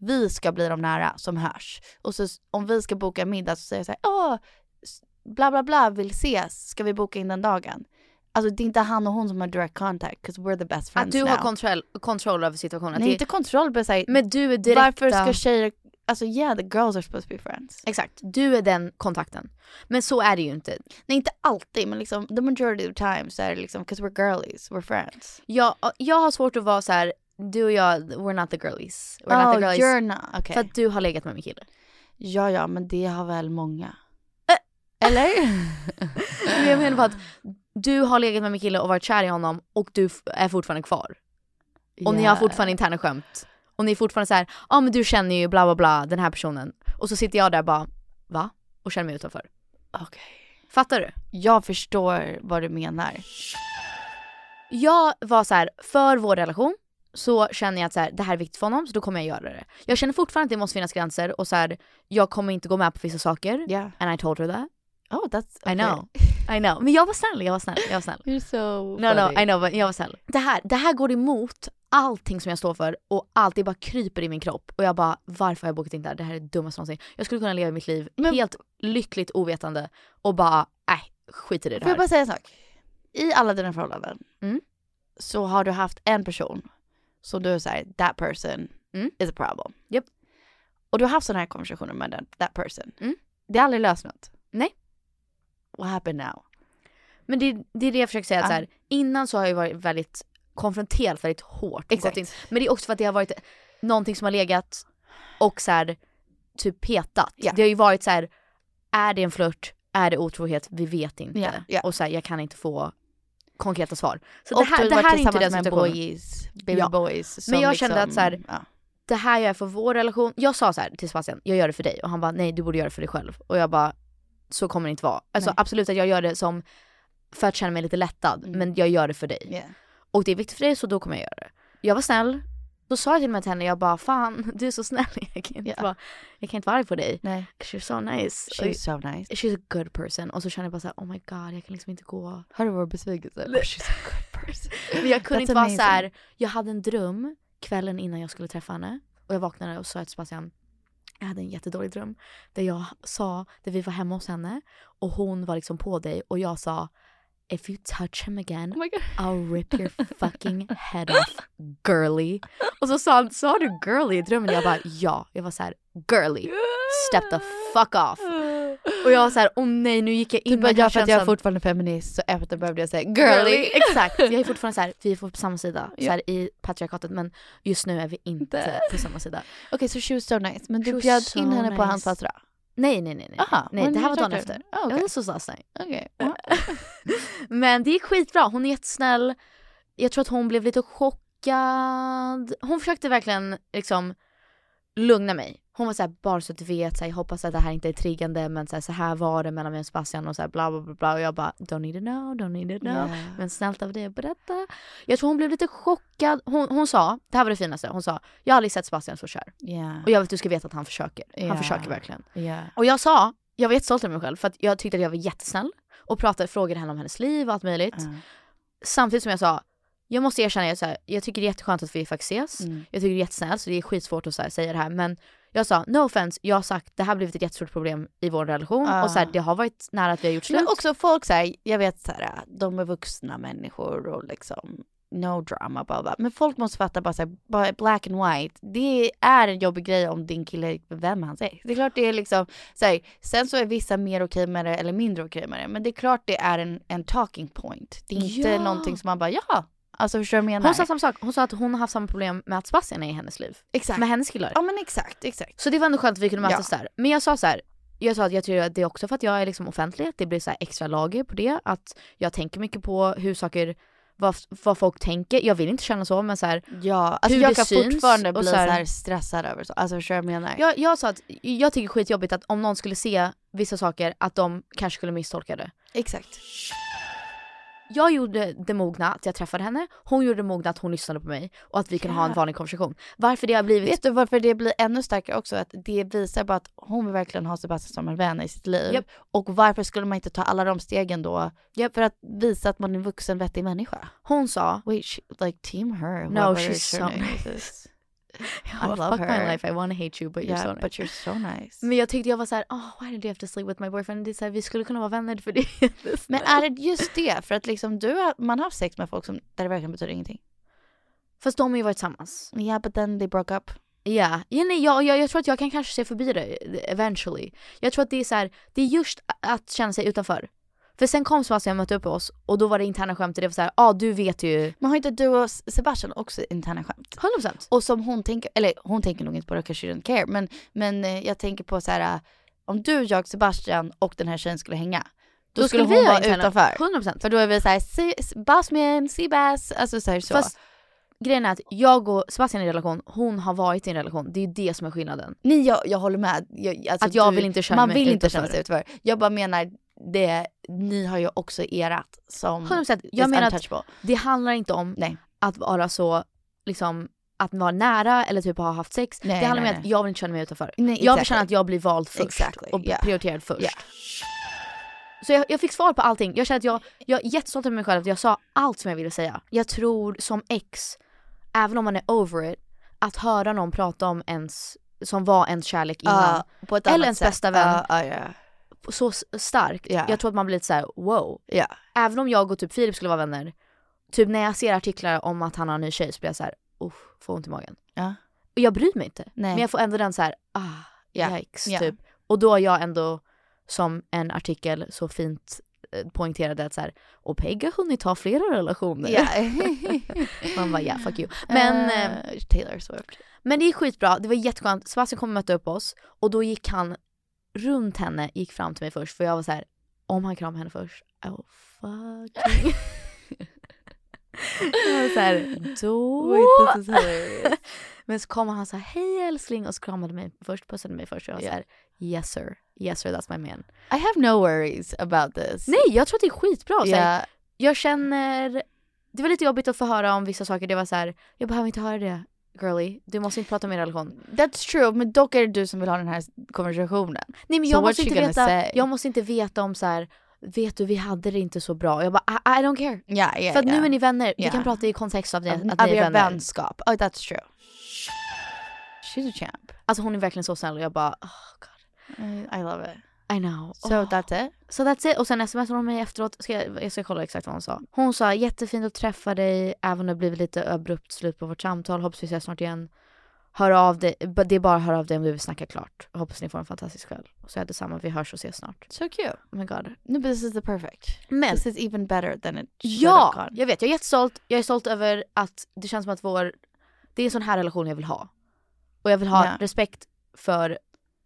Vi ska bli de nära som hörs. Och så om vi ska boka middag så säger jag så här, åh, bla bla bla vill ses, ska vi boka in den dagen? Alltså det är inte han och hon som har direct contact, 'cause we're the best friends Att du now. har kontroll, kontroll över situationen. Nej det- inte kontroll, men såhär, Men du är direkta... varför ska tjejer, alltså yeah the girls are supposed to be friends. Exakt, du är den kontakten. Men så är det ju inte. Nej inte alltid men liksom the majority of the time så är det liksom 'cause we're girlies, we're friends. Jag, jag har svårt att vara så här. Du och jag, we're not the girlies. We're not Oh, the girlies. you're not, okej. För att du har legat med min kille. Ja ja men det har väl många. Eller? Jag menar bara att du har legat med min kille och varit kär i honom och du är fortfarande kvar. Och ni har fortfarande interna skämt. Och ni är fortfarande så här, ja ah, men du känner ju bla bla bla den här personen. Och så sitter jag där bara, va? Och känner mig utanför. Okej. Fattar du? Jag förstår vad du menar. Jag var så här, för vår relation så känner jag att så här, det här är viktigt för honom så då kommer jag göra det. Jag känner fortfarande att det måste finnas gränser och så här, jag kommer inte gå med på vissa saker. Yeah. And I told her that. Oh that's I know. I know. Men jag var snäll, jag var snäll, jag var snäll. You're so No no, funny. I know, but jag var snäll. Det här, det här går emot allting som jag står för och allt det bara kryper i min kropp och jag bara varför har jag bokat in det här? Det här är det dummaste någonsin. Jag skulle kunna leva mitt liv helt lyckligt ovetande och bara nej skit i det Får här. jag bara säga en sak? I alla dina förhållanden Mm. så har du haft en person som du säger that person Mm. is a problem. Japp. Och du har haft sådana här konversationer med den, that person. Mm. Det har aldrig löst något. Nej. What happened now? Men det, det är det jag försöker säga, Ja. så här, innan så har jag varit väldigt konfronterat väldigt hårt. Exakt. Men det är också för att det har varit någonting som har legat och så här, typ petat. Ja. Det har ju varit så här, är det en flört är det otrohet? Vi vet inte. Ja, ja. Och så här, jag kan inte få konkreta svar. Så och det här, det här är inte den situationen. boys, baby Ja. boys. Men jag kände liksom- att så här, ja. det här gör jag för vår relation. Jag sa så här till Sebastian, jag gör det för dig. Och han bara, nej du borde göra det för dig själv. Och jag bara, så kommer det inte vara. Alltså Nej. absolut att jag gör det som för att känna mig lite lättad. Mm. Men jag gör det för dig. Och det är viktigt för dig så då kommer jag göra det. Jag var snäll. Då sa jag till och med till henne, jag bara fan du är så snäll. Jag kan inte, vara, jag kan inte vara arg på dig. Nej. She's so nice. She's so nice. She's a good person. Och så kände jag bara såhär, oh my god jag kan liksom inte gå. Har du vår besvikelse? Oh, she's a good person. Men jag kunde That's inte vara amazing. så här. jag hade en dröm kvällen innan jag skulle träffa henne. Och jag vaknade och sa till Sebastian, jag hade en jättedålig dröm. Där jag sa, där vi var hemma hos henne och hon var liksom på dig och jag sa If you touch him again I'll rip your fucking head off girly. Och så sa han, sa du girly i drömmen? Jag bara ja. Jag var så här girly. Step the fuck off. Och jag var så här, åh nej nu gick jag in bara, ja för att jag är fortfarande feminist så efter behövde jag säga girly. Exakt, jag är fortfarande så här, vi är på samma sida så här, i patriarkatet men just nu är vi inte på samma sida. Okej så she was so nice. Men du bjöd so in henne på nice. hans födelsedag? Nej nej nej nej. Aha, nej det här var dagen talk to efter. Oh, okay. This was last night. Okej. Men det gick skitbra, hon är jättesnäll. Jag tror att hon blev lite chockad. Hon försökte verkligen liksom lugna mig. Hon var såhär, bara så att du vet, så här, jag hoppas att det här inte är triggande men så här, så här var det mellan mig och Sebastian och så här, bla bla bla bla och jag bara don't need to know, don't need to know. Yeah. Men snällt av dig att berätta. Jag tror hon blev lite chockad. Hon, hon sa, det här var det finaste, hon sa jag har aldrig sett Sebastian så kär. Yeah. Och jag att du ska veta att han försöker. Ja. Han försöker verkligen. Yeah. Och jag sa, jag var jättestolt över mig själv för att jag tyckte att jag var jättesnäll och pratade, frågade henne om hennes liv och allt möjligt. Samtidigt som jag sa, jag måste erkänna, jag, så här, jag tycker det är jätteskönt att vi faktiskt ses. Mm. Jag tycker det är jättesnällt så det är skitsvårt att så säga det här men jag sa no offense, jag har sagt det här har blivit ett jättestort problem i vår relation Ah. och så här, det har varit nära att vi har gjort slut. Men också folk säger, jag vet så här, de är vuxna människor och liksom no drama bla bla. Men folk måste fatta bara såhär, black and white. Det är en jobbig grej om din kille är vem han säger. Det är klart det är liksom, så här, sen så är vissa mer okej med det eller mindre okej med det. Men det är klart det är en, en talking point. Det är inte Ja. någonting som man bara, ja. Alltså förstår du vad jag menar? Hon sa samma sak, hon sa att hon har haft samma problem med att Sebastian är i hennes liv. Exakt. Med hennes killar. Ja men exakt, exakt. Så det var ändå skönt att vi kunde mötas Ja. där. Men jag sa så här. Jag sa att jag tror att det är också för att jag är liksom offentlig, att det blir så här extra lager på det. Att jag tänker mycket på hur saker, vad, vad folk tänker. Jag vill inte känna så men så här, Ja, alltså hur jag det kan syns fortfarande bli så så här- här, stressad över så. Alltså förstår du vad jag menar? jag, jag sa att jag tycker skitjobbigt att om någon skulle se vissa saker att de kanske skulle misstolka det. Exakt. Jag gjorde det mogna att jag träffade henne, hon gjorde det mogna att hon lyssnade på mig och att vi kunde ha en vanlig konversation. Varför det har blivit... Vet du varför det blir ännu starkare också? Att det visar bara att hon vill verkligen ha Sebastian som en vän i sitt liv. Japp. Och varför skulle man inte ta alla de stegen då? För att visa att man är en vuxen vettig människa. Hon sa... Wait, she, like team her. No, she's so nice. I I love fuck her. my life, I wanna hate you but you're Yeah, so nice. but you're so nice. Men jag tyckte jag var såhär, oh, why did you have to sleep with my boyfriend? Det är så här, vi skulle kunna vara vänner för det. Men är det just det? För att liksom du har, man har haft sex med folk som, där det verkligen betyder ingenting. Fast de har ju varit tillsammans. Yeah, but then they broke up. Ja, ja nej, jag, jag, jag tror att jag kan kanske se förbi det eventually. Jag tror att det är så här, det är just att känna sig utanför. För sen kom Sebastian och mötte upp oss och då var det interna skämt och det var såhär, ja ah, du vet ju. Men har inte du och Sebastian också interna skämt? 100%. Och som hon tänker, eller hon tänker nog inte på det, kanske don't care, men, men eh, jag tänker på så här, äh, om du, jag, Sebastian och den här tjejen skulle hänga, då, Då skulle skulle hon vara interna- utanför. 100%. För då är vi såhär, bossman, seabass, alltså så här, så. Fast grejen är att jag och Sebastian är i en relation, hon har varit i en relation. Det är ju det som är skillnaden. Nej jag, jag håller med. Jag, alltså, Att jag du- vill inte känna Man mig vill inte känna sig utanför. Jag bara menar, det, ni har ju också erat som 100%. is Jag menar att det handlar inte om Nej. att vara så, liksom, att vara nära eller typ ha haft sex. Nej, det handlar nej, om att jag vill inte känna mig utanför. Jag vill exactly. känna att jag blir vald först Exactly, och yeah. prioriterad först. Yeah. Så jag, jag fick svar på allting. Jag känner att jag, jag är jättestolt över mig själv att jag sa allt som jag ville säga. Jag tror som ex, även om man är over it, att höra någon prata om ens, som var ens kärlek innan. Ett eller ens sätt. bästa vän. Ja, ja, ja. Så starkt. Ja. Jag tror att man blir lite såhär wow. Ja. Även om jag och typ Filip skulle vara vänner, typ när jag ser artiklar om att han har en ny tjej så blir jag såhär, uff, får ont i magen. Ja. Och jag bryr mig inte. Nej. Men jag får ändå den så här, ah, yikes typ. Och då är jag ändå, som en artikel så fint eh, poängterade att så här, och Peg har hunnit ha flera relationer. Ja. Man bara ja, fuck you. Men, Eh, eh, Taylor Swift. men det är skitbra, det var jätteskönt. Sebastian kom och mötte upp oss och då gick han runt henne, gick fram till mig först för jag var så här, om han kramar henne först, oh fucking... jag var då... This is hilarious. Men så kom han så här, hej älskling och så kramade mig först, pussade mig först och jag var Yeah. såhär, yes sir, yes sir that's my man. I have no worries about this. Nej jag tror att det är skitbra. Så här, Yeah. Jag känner, det var lite jobbigt att få höra om vissa saker, det var så här, jag behöver inte höra det girly, du måste inte prata om min relation. That's true, men dock är det du som vill ha den här konversationen. Nej men So jag what måste, inte veta, say? jag måste inte veta om så här. vet du vi hade det inte så bra. Jag bara I, I don't care. Yeah, yeah, För att yeah. nu är ni vänner, vi kan prata i kontext av det, att ni är er vänner. vänskap. Oh, that's true. She's a champ. Alltså hon är verkligen så snäll och jag bara oh god. I, I love it. I know. So Åh. that's it? Så that's it. Och sen smsade hon mig efteråt. Ska jag, jag ska kolla exakt vad hon sa. Hon sa jättefint att träffa dig även om det blivit lite abrupt slut på vårt samtal. Hoppas vi ses snart igen. Hör av dig. Det är bara att höra av dig om du vill snacka klart. Hoppas ni får en fantastisk kväll. Och så är det detsamma. Vi hörs och ses snart. So cute. Oh my god. No, but this is the perfect. Men- this is even better than it should Ja! have gone. Jag vet. Jag är jättestolt. Jag är stolt över att det känns som att vår... Det är en sån här relation jag vill ha. Och jag vill ha Ja. respekt för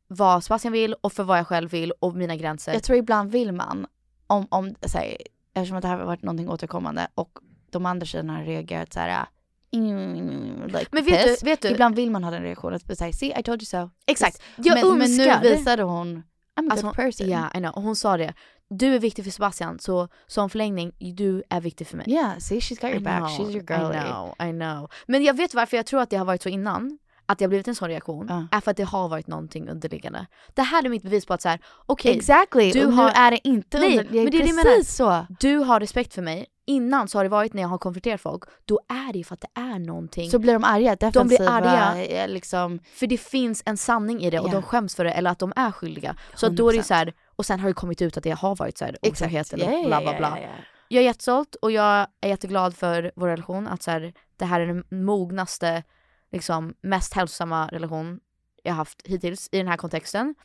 vad Sebastian vill och för vad jag själv vill och mina gränser. Jag tror ibland vill man, om, om så här, eftersom att det här har varit någonting återkommande och de andra tjejerna har reagerat så här. Mm, like Men vet piss. du- vet du- Ibland vill man ha den reaktionen, att säga see I told you so. Exakt. Jag men, men nu visade hon, I'm a Alltså, good person. Ja, I know. Hon sa det. Du är viktig för Sebastian, så som förlängning, du är viktig för mig. Yeah, see she's got your I back, know, she's your girlie. I know, I know. Men jag vet varför jag tror att det har varit så innan. Att det har blivit en sån reaktion. Är för att det har varit någonting underliggande. Det här är mitt bevis på att så här, okej. Exactly, du och nu har... är det inte Nej, under- det men det är det precis menar. så. Du har respekt för mig. Innan så har det varit när jag har konfronterat folk, då är det ju för att det är någonting. Så blir de arga, De defensiva, blir arga. eh, liksom. För det finns en sanning i det och Ja. de skäms för det eller att de är skyldiga. Så då är det 100%. så här, och sen har det kommit ut att det har varit så här otrohet eller ja, bla bla bla. ja, ja. Jag är jättestolt och jag är jätteglad för vår relation. Att så här, det här är den mognaste, liksom, mest hälsosamma relation jag haft hittills i den här kontexten.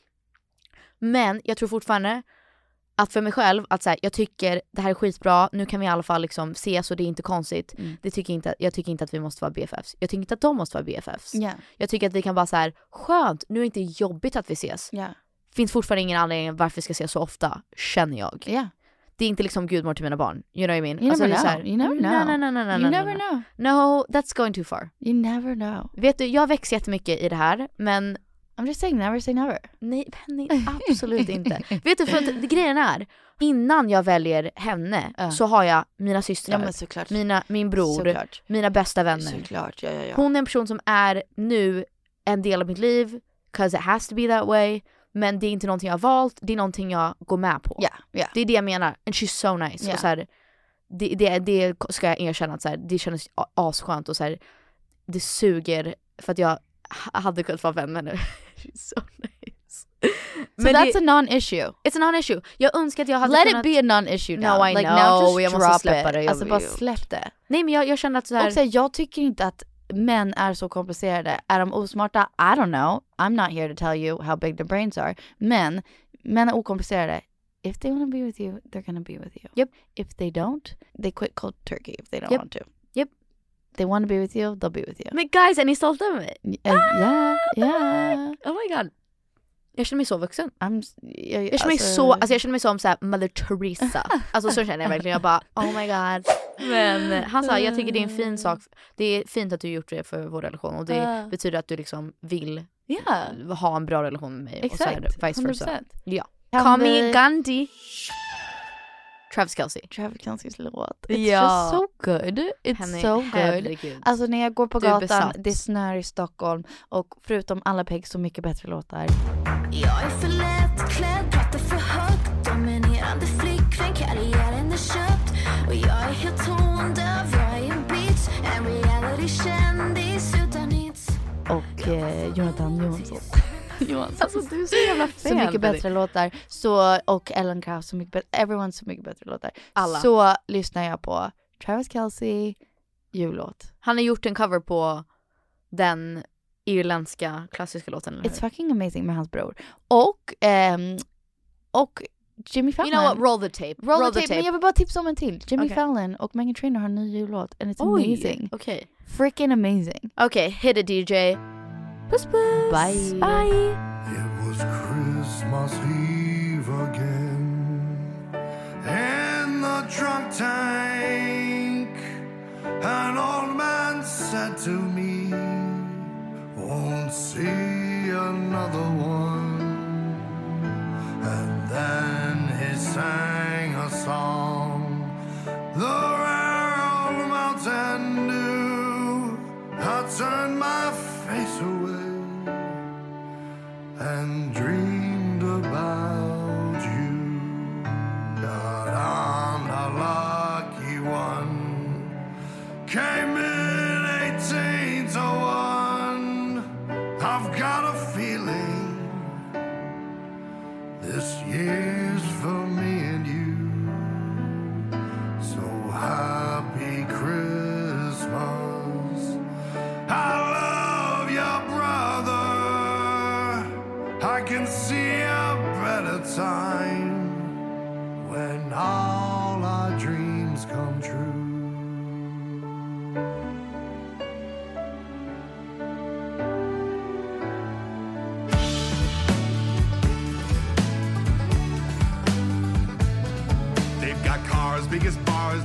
Men jag tror fortfarande att för mig själv, att så här, jag tycker det här är skitbra, nu kan vi i alla fall liksom ses och det är inte konstigt. Mm. Det tycker inte, jag tycker inte att vi måste vara BFFs. Jag tycker inte att de måste vara BFFs. Ja. Jag tycker att vi kan bara så här, skönt, nu är det inte jobbigt att vi ses. Ja. Finns fortfarande ingen anledning varför vi ska ses så ofta, känner jag. Ja. Det är inte liksom gudmor till mina barn. You know what I mean? You never det är så know. You never No, know. no, no, no, no, You no, never no. know. No, that's going too far. You never know. Vet du, jag växer jättemycket i det här, men I'm just saying never say never. Nej, Penny, absolut inte. Vet du, för att det- grejen är, innan jag väljer henne Ja. så har jag mina systrar, Ja, men såklart. mina, min bror, Såklart. mina bästa vänner. Såklart, ja ja ja. Hon är en person som är nu en del av mitt liv, cause it has to be that way. Men det är inte någonting jag har valt, det är någonting jag går med på. Ja, ja. Det är det jag menar. And she's so nice. Ja. Och så här, det, det, det ska jag erkänna att så här, det kändes asskönt och så här, det suger för att jag ha- hade kunnat vara vän med henne. she's so nice. So that's a non-issue. It's a non-issue. Jag önskar att jag hade Let kunnat... it be a non-issue now. No I like, know, now just jag måste släppa it. det. Jag, Alltså bara släpp det. Nej men jag, jag känner att så här, Och så här, jag tycker inte att män är så komplicerade. Är de osmarta? I don't know. I'm not here to tell you how big their brains are. Men män är okomplicerade. If they want to be with you, they're gonna be with you. Yep. If they don't, they quit cold turkey if they don't Yep. want to. Yep. They want to be with you, they'll be with you. Men guys, är ni stolta över mig? Uh, yeah, yeah. Oh my god. Jag känner mig så vuxen. I'm, jag, Jag känner mig så, alltså jag känner mig som så här Mother Teresa. Alltså så känner jag verkligen. Jag bara oh my god. Men han sa jag tycker det är en fin sak. Det är fint att du gjort det för vår relation och det Ja. betyder att du liksom vill Yeah. ha en bra relation med mig. Och så här, Exakt, vice versa. 100%. Ja. Kan Call me Gandhi. Travis Kelce. Travis Kelce's låt. It's Ja. just so good. It's Henne- so good. herregud. Alltså när jag går på Du gatan, det snör i Stockholm och förutom alla Peg så mycket bättre låtar. Jag är för lättklädd, pratar för högt Dominerande flickvän, karriären är köpt Och jag är helt tondöv, jag är en bitch En reality-kändis utan hits Och eh, Jonathan Jonsson. Johansson. Alltså du är så jävla Så fan. mycket bättre låtar. Så, och Ellen Krauss så mycket bättre. Everyone så mycket bättre låtar. Alla. Så lyssnar jag på Travis Kelce jullåt. Han har gjort en cover på den irländska klassiska låten. Eller hur? It's fucking amazing med hans bror. Och, ehm, och Jimmy Fallon. You know what, roll the tape. Roll, the tape. Men jag vill bara tipsa om en till. Jimmy Okej. Fallon och Meghan Trainor har en ny jullåt and it's Oj, amazing. Okej. Freaking amazing. Okej, hit it DJ. Puss puss. Bye. Bye. It was Christmas Eve again. in the drunk tank. An old man said to me, Won't see another one. And then he sang a song. The rare old mountain dew. I turned my face away and dreamed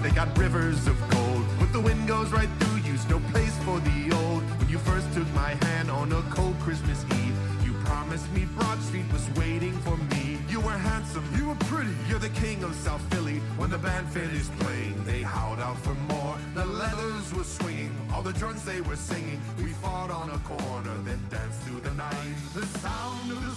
they got rivers of gold. But the wind goes right through you, no place for the old. When you first took my hand on a cold Christmas Eve, you promised me Broad Street was waiting for me. You were handsome, you were pretty, you're the king of South Philly. When the band finished playing, they howled out for more. The leathers were swinging, all the drums they were singing. We fought on a corner, then danced through the night. The sound of the